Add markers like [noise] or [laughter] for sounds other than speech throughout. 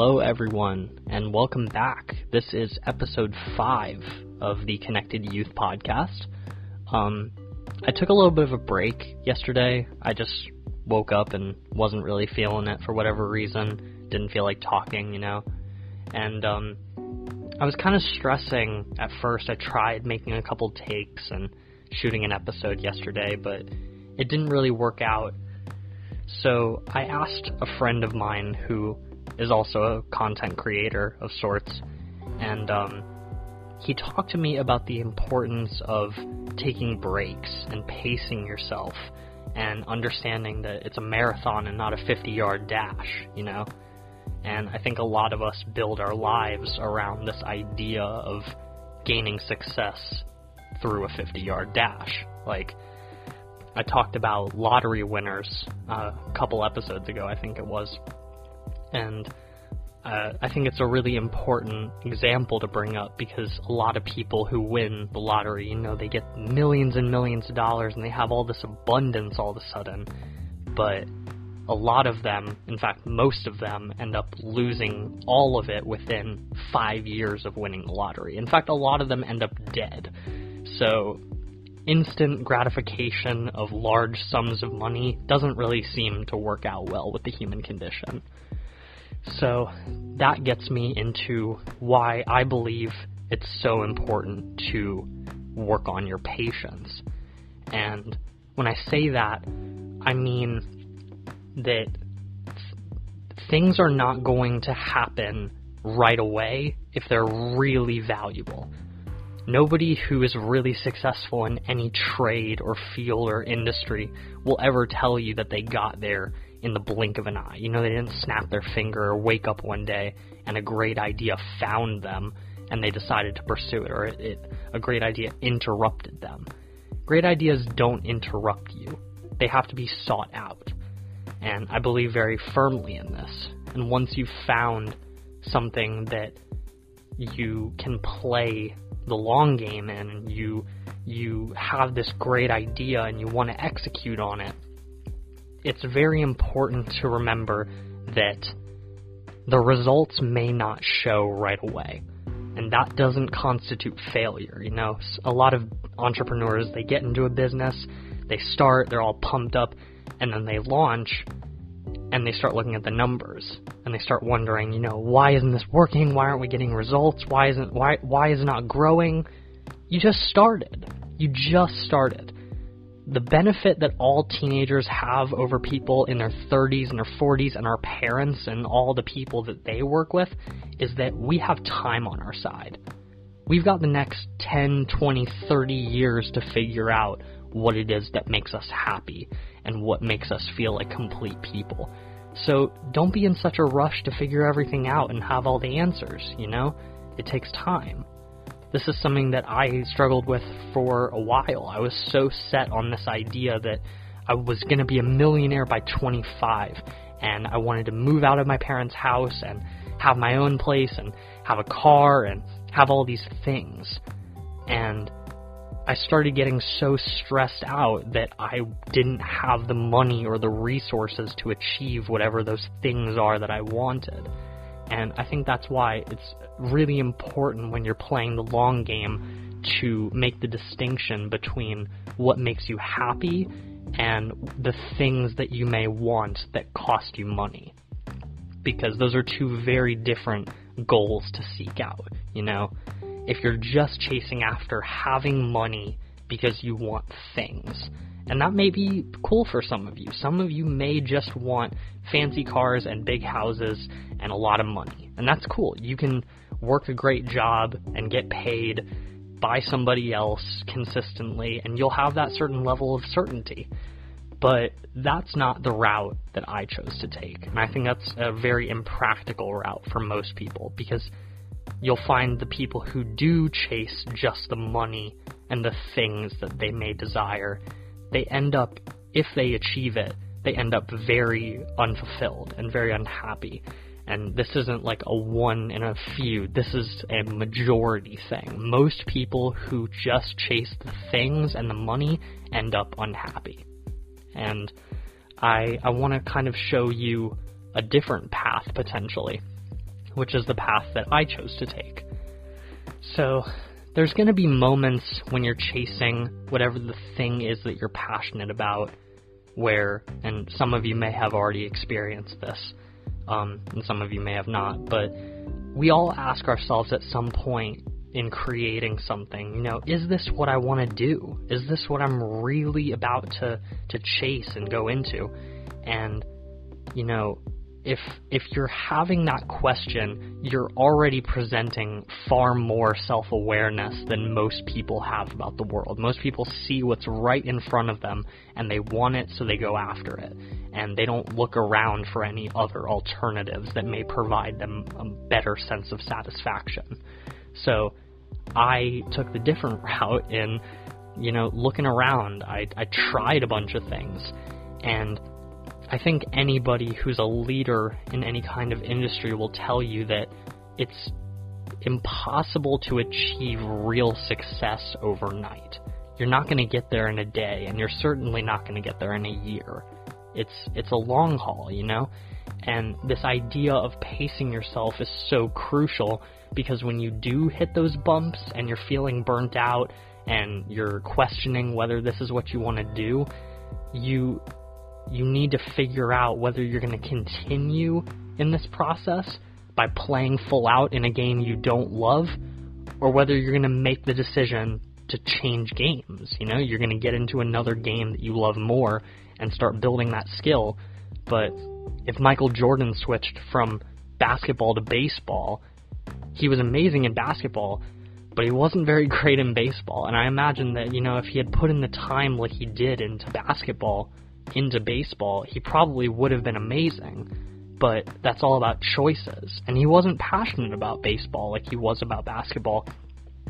Hello, everyone, and welcome back. This is episode five of the Connected Youth podcast. Um, I took a little bit of a break yesterday. I just woke up and wasn't really feeling it for whatever reason. Didn't feel like talking, you know. And um, I was kind of stressing at first. I tried making a couple takes and shooting an episode yesterday, but it didn't really work out. So I asked a friend of mine who is also a content creator of sorts, and um, he talked to me about the importance of taking breaks and pacing yourself and understanding that it's a marathon and not a 50 yard dash, you know? And I think a lot of us build our lives around this idea of gaining success through a 50 yard dash. Like, I talked about lottery winners uh, a couple episodes ago, I think it was. And uh, I think it's a really important example to bring up because a lot of people who win the lottery, you know, they get millions and millions of dollars and they have all this abundance all of a sudden. But a lot of them, in fact, most of them, end up losing all of it within five years of winning the lottery. In fact, a lot of them end up dead. So, instant gratification of large sums of money doesn't really seem to work out well with the human condition. So that gets me into why I believe it's so important to work on your patience. And when I say that, I mean that things are not going to happen right away if they're really valuable. Nobody who is really successful in any trade or field or industry will ever tell you that they got there in the blink of an eye. You know, they didn't snap their finger or wake up one day and a great idea found them and they decided to pursue it, or it, it, a great idea interrupted them. Great ideas don't interrupt you, they have to be sought out. And I believe very firmly in this. And once you've found something that you can play the long game in and you you have this great idea and you want to execute on it it's very important to remember that the results may not show right away. And that doesn't constitute failure. You know, a lot of entrepreneurs, they get into a business, they start, they're all pumped up, and then they launch and they start looking at the numbers and they start wondering, you know, why isn't this working? Why aren't we getting results? Why isn't why why is it not growing? You just started. You just started the benefit that all teenagers have over people in their 30s and their 40s and our parents and all the people that they work with is that we have time on our side. We've got the next 10, 20, 30 years to figure out what it is that makes us happy and what makes us feel like complete people. So don't be in such a rush to figure everything out and have all the answers, you know? It takes time. This is something that I struggled with for a while. I was so set on this idea that I was going to be a millionaire by 25 and I wanted to move out of my parents' house and have my own place and have a car and have all these things. And I started getting so stressed out that I didn't have the money or the resources to achieve whatever those things are that I wanted. And I think that's why it's really important when you're playing the long game to make the distinction between what makes you happy and the things that you may want that cost you money. Because those are two very different goals to seek out, you know? If you're just chasing after having money because you want things, and that may be cool for some of you. Some of you may just want fancy cars and big houses and a lot of money. And that's cool. You can work a great job and get paid by somebody else consistently, and you'll have that certain level of certainty. But that's not the route that I chose to take. And I think that's a very impractical route for most people because you'll find the people who do chase just the money and the things that they may desire, they end up, if they achieve it, they end up very unfulfilled and very unhappy. And this isn't like a one in a few, this is a majority thing. Most people who just chase the things and the money end up unhappy. And I, I want to kind of show you a different path potentially. which is the path that I chose to take. So, there's going to be moments when you're chasing whatever the thing is that you're passionate about, where, and some of you may have already experienced this, um, and some of you may have not, but we all ask ourselves at some point in creating something, you know, is this what I want to do? Is this what I'm really about to, to chase and go into? And, you know, if if you're having that question, you're already presenting far more self-awareness than most people have about the world. Most people see what's right in front of them and they want it so they go after it. And they don't look around for any other alternatives that may provide them a better sense of satisfaction. So, I took the different [laughs] route in you know, looking around. I I tried a bunch of things and I think anybody who's a leader in any kind of industry will tell you that it's impossible to achieve real success overnight. You're not going to get there in a day, and you're certainly not going to get there in a year. It's it's a long haul, you know? And this idea of pacing yourself is so crucial because when you do hit those bumps and you're feeling burnt out and you're questioning whether this is what you want to do, you you need to figure out whether you're going to continue in this process by playing full out in a game you don't love or whether you're going to make the decision to change games. You know, you're going to get into another game that you love more and start building that skill. But if Michael Jordan switched from basketball to baseball, he was amazing in basketball, but he wasn't very great in baseball. And I imagine that, you know, if he had put in the time like he did into basketball, into baseball, he probably would have been amazing. But that's all about choices. And he wasn't passionate about baseball like he was about basketball.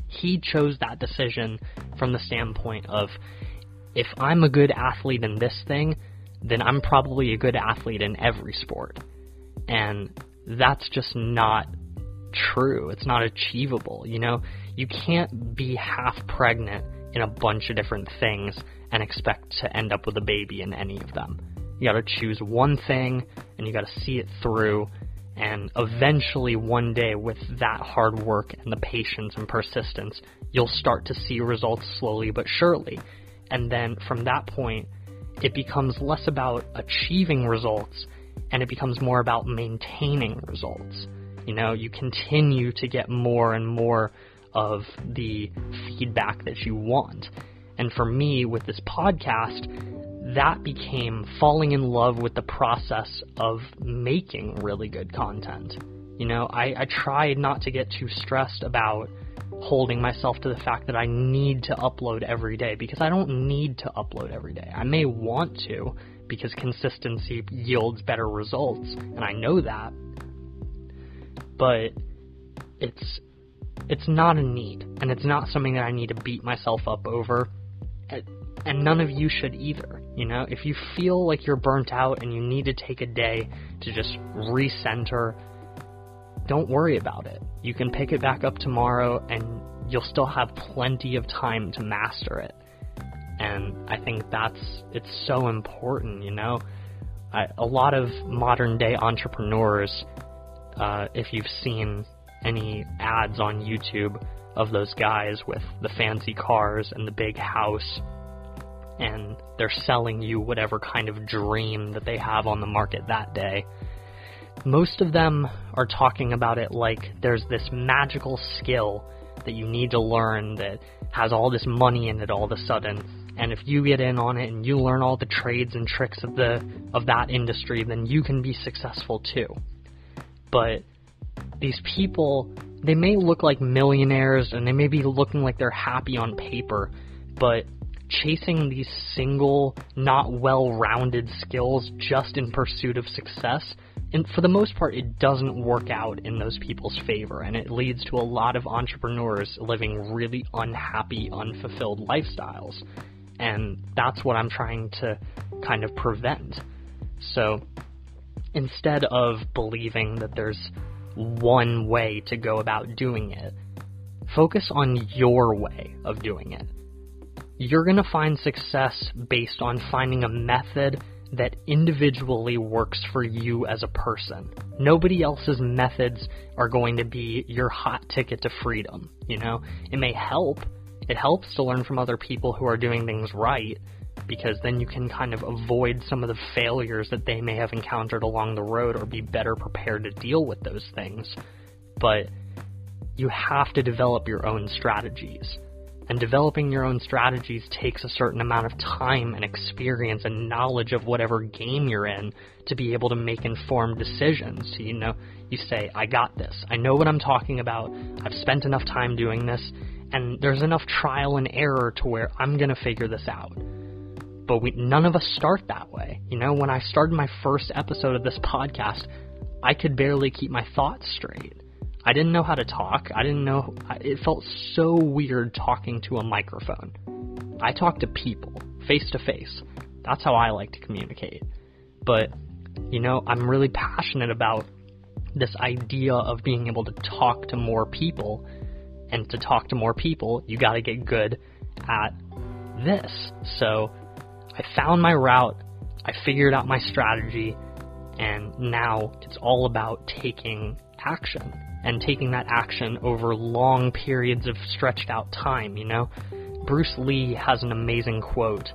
He chose that decision from the standpoint of if I'm a good athlete in this thing, then I'm probably a good athlete in every sport. And that's just not true. It's not achievable. You know, you can't be half pregnant in a bunch of different things and expect to end up with a baby in any of them. You gotta choose one thing and you gotta see it through. And eventually, one day, with that hard work and the patience and persistence, you'll start to see results slowly but surely. And then from that point, it becomes less about achieving results and it becomes more about maintaining results. You know, you continue to get more and more of the feedback that you want. And for me, with this podcast, that became falling in love with the process of making really good content. You know, I, I tried not to get too stressed about holding myself to the fact that I need to upload every day because I don't need to upload every day. I may want to because consistency yields better results, and I know that. But it's it's not a need, and it's not something that I need to beat myself up over and none of you should either. You know, if you feel like you're burnt out and you need to take a day to just recenter, don't worry about it. You can pick it back up tomorrow and you'll still have plenty of time to master it. And I think that's it's so important, you know. I, a lot of modern day entrepreneurs, uh, if you've seen any ads on YouTube of those guys with the fancy cars and the big house and they're selling you whatever kind of dream that they have on the market that day. Most of them are talking about it like there's this magical skill that you need to learn that has all this money in it all of a sudden. And if you get in on it and you learn all the trades and tricks of the of that industry, then you can be successful too. But these people, they may look like millionaires and they may be looking like they're happy on paper, but chasing these single, not well rounded skills just in pursuit of success. And for the most part, it doesn't work out in those people's favor, and it leads to a lot of entrepreneurs living really unhappy, unfulfilled lifestyles. And that's what I'm trying to kind of prevent. So instead of believing that there's one way to go about doing it, focus on your way of doing it you're going to find success based on finding a method that individually works for you as a person. Nobody else's methods are going to be your hot ticket to freedom, you know? It may help. It helps to learn from other people who are doing things right because then you can kind of avoid some of the failures that they may have encountered along the road or be better prepared to deal with those things. But you have to develop your own strategies. And developing your own strategies takes a certain amount of time and experience and knowledge of whatever game you're in to be able to make informed decisions. So, you know, you say, I got this. I know what I'm talking about. I've spent enough time doing this. And there's enough trial and error to where I'm going to figure this out. But we, none of us start that way. You know, when I started my first episode of this podcast, I could barely keep my thoughts straight. I didn't know how to talk. I didn't know. It felt so weird talking to a microphone. I talk to people, face to face. That's how I like to communicate. But, you know, I'm really passionate about this idea of being able to talk to more people. And to talk to more people, you gotta get good at this. So, I found my route, I figured out my strategy, and now it's all about taking action and taking that action over long periods of stretched out time, you know? Bruce Lee has an amazing quote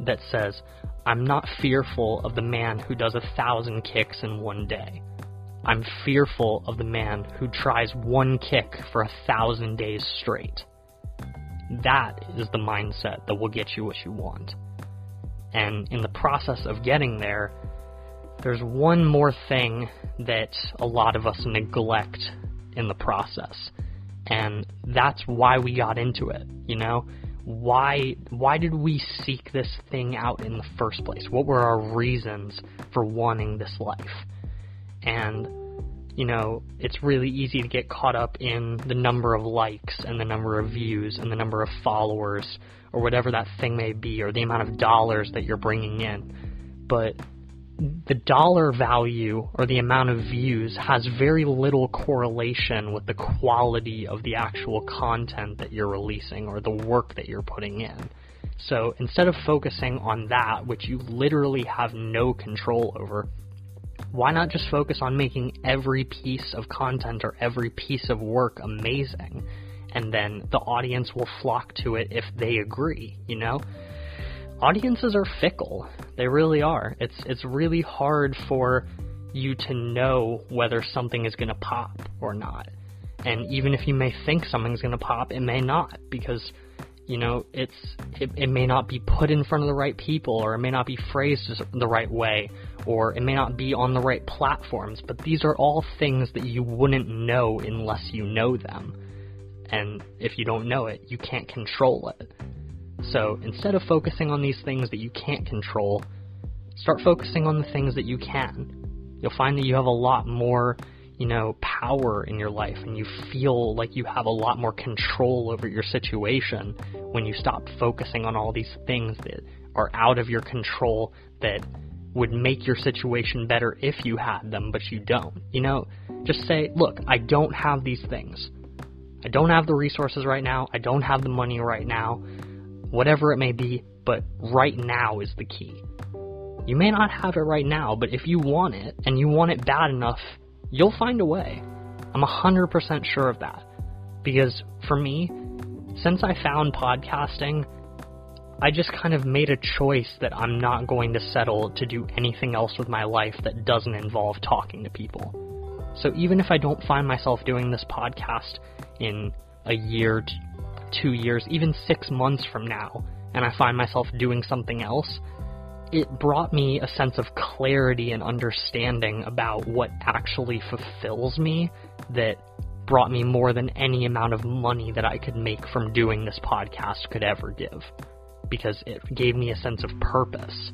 that says, I'm not fearful of the man who does a thousand kicks in one day. I'm fearful of the man who tries one kick for a thousand days straight. That is the mindset that will get you what you want. And in the process of getting there, there's one more thing that a lot of us neglect in the process. And that's why we got into it, you know? Why why did we seek this thing out in the first place? What were our reasons for wanting this life? And you know, it's really easy to get caught up in the number of likes and the number of views and the number of followers or whatever that thing may be or the amount of dollars that you're bringing in. But the dollar value or the amount of views has very little correlation with the quality of the actual content that you're releasing or the work that you're putting in. So instead of focusing on that, which you literally have no control over, why not just focus on making every piece of content or every piece of work amazing? And then the audience will flock to it if they agree, you know? audiences are fickle. They really are. It's it's really hard for you to know whether something is going to pop or not. And even if you may think something's going to pop, it may not because you know it's it, it may not be put in front of the right people or it may not be phrased the right way or it may not be on the right platforms but these are all things that you wouldn't know unless you know them and if you don't know it you can't control it so instead of focusing on these things that you can't control, start focusing on the things that you can. You'll find that you have a lot more, you know, power in your life and you feel like you have a lot more control over your situation when you stop focusing on all these things that are out of your control that would make your situation better if you had them, but you don't. You know, just say, look, I don't have these things. I don't have the resources right now. I don't have the money right now whatever it may be, but right now is the key. You may not have it right now, but if you want it, and you want it bad enough, you'll find a way. I'm 100% sure of that. Because for me, since I found podcasting, I just kind of made a choice that I'm not going to settle to do anything else with my life that doesn't involve talking to people. So even if I don't find myself doing this podcast in a year, two years, even six months from now, and I find myself doing something else, it brought me a sense of clarity and understanding about what actually fulfills me that brought me more than any amount of money that I could make from doing this podcast could ever give. Because it gave me a sense of purpose.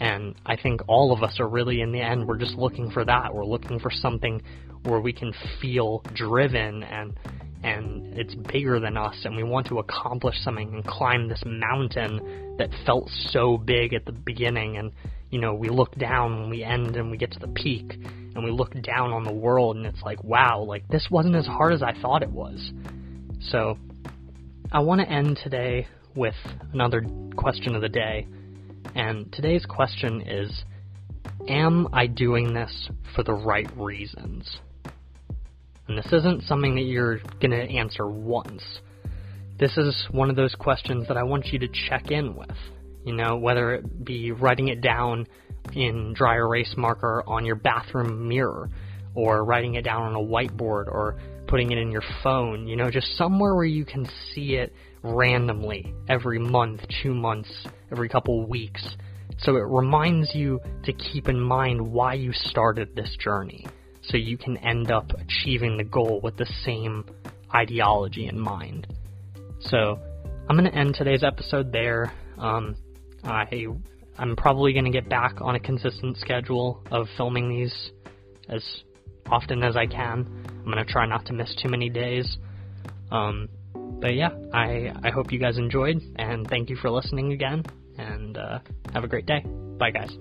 And I think all of us are really, in the end, we're just looking for that. We're looking for something where we can feel driven and and it's bigger than us and we want to accomplish something and climb this mountain that felt so big at the beginning. And you know we look down when we end and we get to the peak and we look down on the world and it's like wow like this wasn't as hard as I thought it was. So I want to end today with another question of the day. And today's question is Am I doing this for the right reasons? And this isn't something that you're going to answer once. This is one of those questions that I want you to check in with. You know, whether it be writing it down in dry erase marker on your bathroom mirror, or writing it down on a whiteboard, or putting it in your phone, you know, just somewhere where you can see it randomly every month, two months, every couple weeks. So it reminds you to keep in mind why you started this journey so you can end up achieving the goal with the same ideology in mind. So I'm going to end today's episode there. Um, I I'm probably going to get back on a consistent schedule of filming these as often as I can. I'm going to try not to miss too many days. Um, but yeah, I I hope you guys enjoyed, and thank you for listening again. And uh, have a great day. Bye, guys.